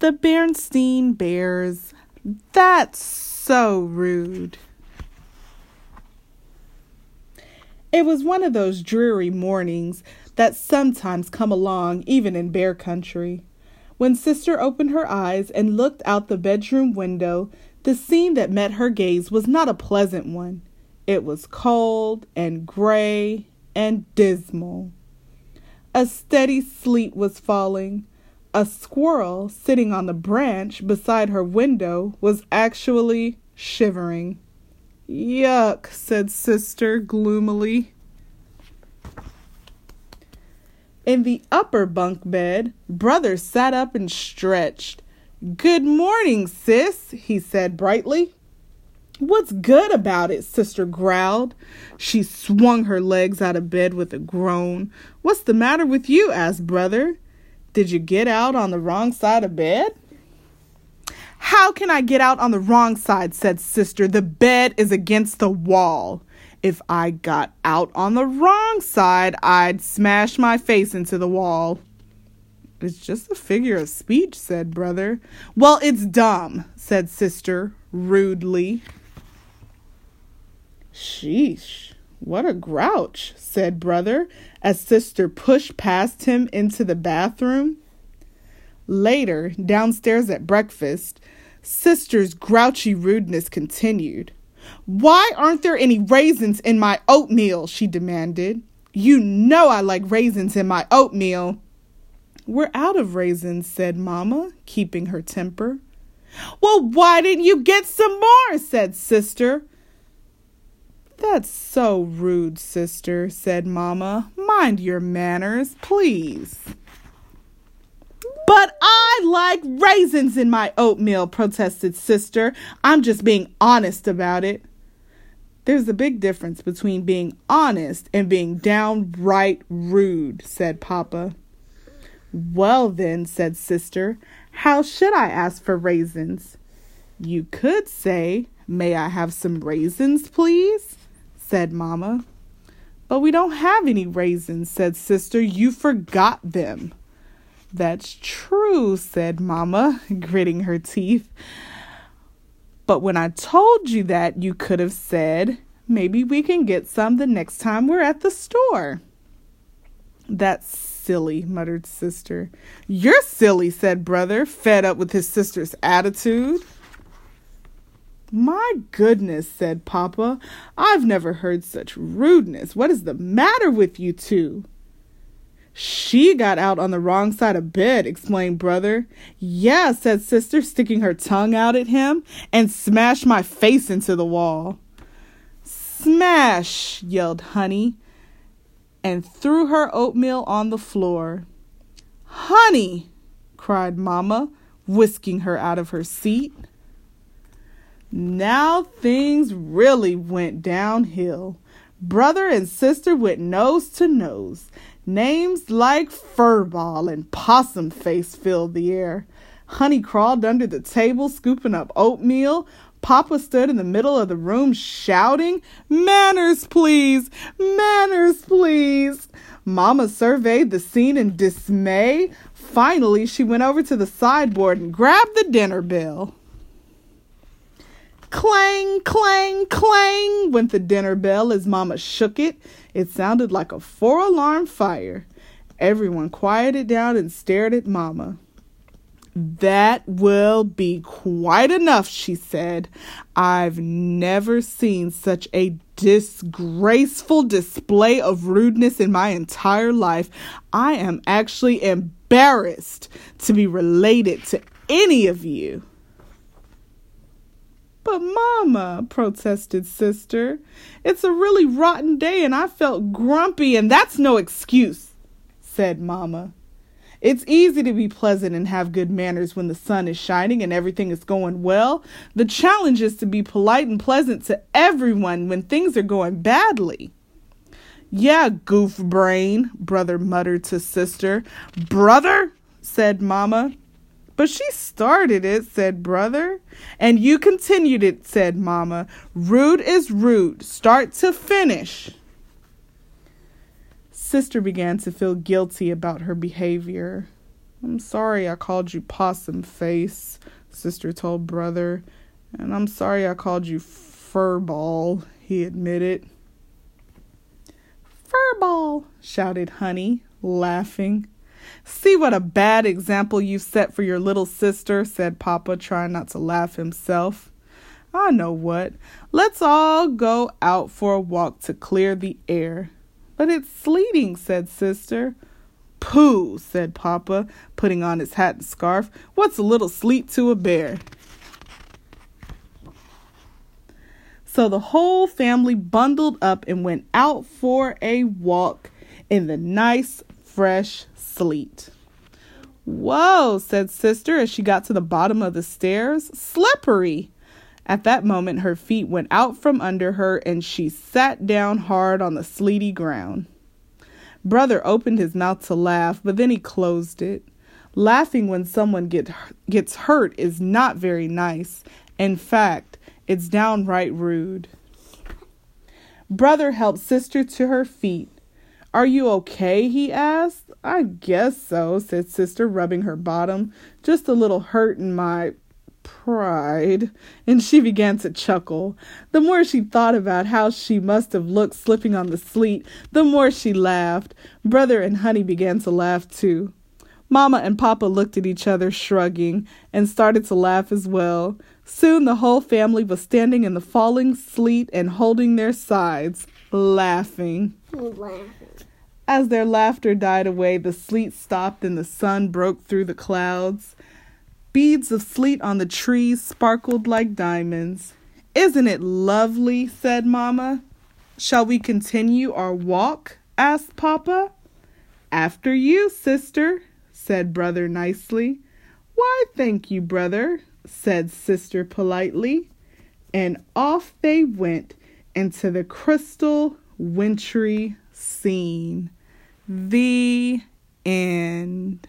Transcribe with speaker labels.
Speaker 1: The Berenstain Bears. That's so rude. It was one of those dreary mornings that sometimes come along even in bear country. When Sister opened her eyes and looked out the bedroom window, the scene that met her gaze was not a pleasant one. It was cold and gray and dismal. A steady sleet was falling. A squirrel sitting on the branch beside her window was actually shivering. Yuck, said Sister gloomily. In the upper bunk bed, Brother sat up and stretched. Good morning, sis, he said brightly. What's good about it? Sister growled. She swung her legs out of bed with a groan. What's the matter with you? asked Brother. Did you get out on the wrong side of bed? How can I get out on the wrong side? said Sister. The bed is against the wall. If I got out on the wrong side, I'd smash my face into the wall. It's just a figure of speech, said Brother. Well, it's dumb, said Sister rudely. Sheesh, what a grouch, said Brother as Sister pushed past him into the bathroom. Later, downstairs at breakfast, Sister's grouchy rudeness continued. Why aren't there any raisins in my oatmeal? she demanded. You know I like raisins in my oatmeal. We're out of raisins, said Mamma, keeping her temper. Well, why didn't you get some more? said Sister. That's so rude, sister, said Mamma. Mind your manners, please. But I like raisins in my oatmeal, protested Sister. I'm just being honest about it. There's a big difference between being honest and being downright rude, said Papa. Well, then, said Sister, how should I ask for raisins? You could say, May I have some raisins, please? Said Mamma. But we don't have any raisins, said Sister. You forgot them. That's true, said Mamma, gritting her teeth. But when I told you that, you could have said, maybe we can get some the next time we're at the store. That's silly, muttered Sister. You're silly, said Brother, fed up with his sister's attitude. My goodness, said Papa. I've never heard such rudeness. What is the matter with you two? She got out on the wrong side of bed, explained Brother. Yeah, said Sister, sticking her tongue out at him, and smashed my face into the wall. Smash, yelled Honey, and threw her oatmeal on the floor. Honey, cried Mamma, whisking her out of her seat. Now things really went downhill. Brother and sister went nose to nose. Names like Furball and Possum Face filled the air. Honey crawled under the table, scooping up oatmeal. Papa stood in the middle of the room shouting, Manners, please! Manners, please! Mama surveyed the scene in dismay. Finally, she went over to the sideboard and grabbed the dinner bell. Clang, clang, clang went the dinner bell as Mama shook it. It sounded like a four alarm fire. Everyone quieted down and stared at Mama. That will be quite enough, she said. I've never seen such a disgraceful display of rudeness in my entire life. I am actually embarrassed to be related to any of you. But, Mama, protested Sister, it's a really rotten day and I felt grumpy, and that's no excuse, said Mama. It's easy to be pleasant and have good manners when the sun is shining and everything is going well. The challenge is to be polite and pleasant to everyone when things are going badly. Yeah, goof brain, brother muttered to sister. Brother, said Mama. But she started it, said brother. And you continued it, said mamma. Rude is rude, start to finish. Sister began to feel guilty about her behavior. I'm sorry I called you possum face, sister told brother. And I'm sorry I called you furball, he admitted. Furball, shouted Honey, laughing. See what a bad example you've set for your little sister, said Papa, trying not to laugh himself. I know what. Let's all go out for a walk to clear the air. But it's sleeting, said Sister. Pooh, said Papa, putting on his hat and scarf. What's a little sleet to a bear? So the whole family bundled up and went out for a walk in the nice, fresh sleet. Whoa, said Sister as she got to the bottom of the stairs. Slippery. At that moment, her feet went out from under her and she sat down hard on the sleety ground. Brother opened his mouth to laugh, but then he closed it. Laughing when someone get, gets hurt is not very nice. In fact, it's downright rude. Brother helped Sister to her feet. Are you okay? he asked. I guess so, said Sister, rubbing her bottom. Just a little hurt in my pride. And she began to chuckle. The more she thought about how she must have looked slipping on the sleet, the more she laughed. Brother and Honey began to laugh too. Mamma and Papa looked at each other, shrugging, and started to laugh as well. Soon the whole family was standing in the falling sleet and holding their sides, laughing. laughing. As their laughter died away, the sleet stopped and the sun broke through the clouds. Beads of sleet on the trees sparkled like diamonds. Isn't it lovely? said Mamma. Shall we continue our walk? asked Papa. After you, sister, said Brother nicely. Why, thank you, brother, said Sister politely. And off they went into the crystal wintry scene. The end.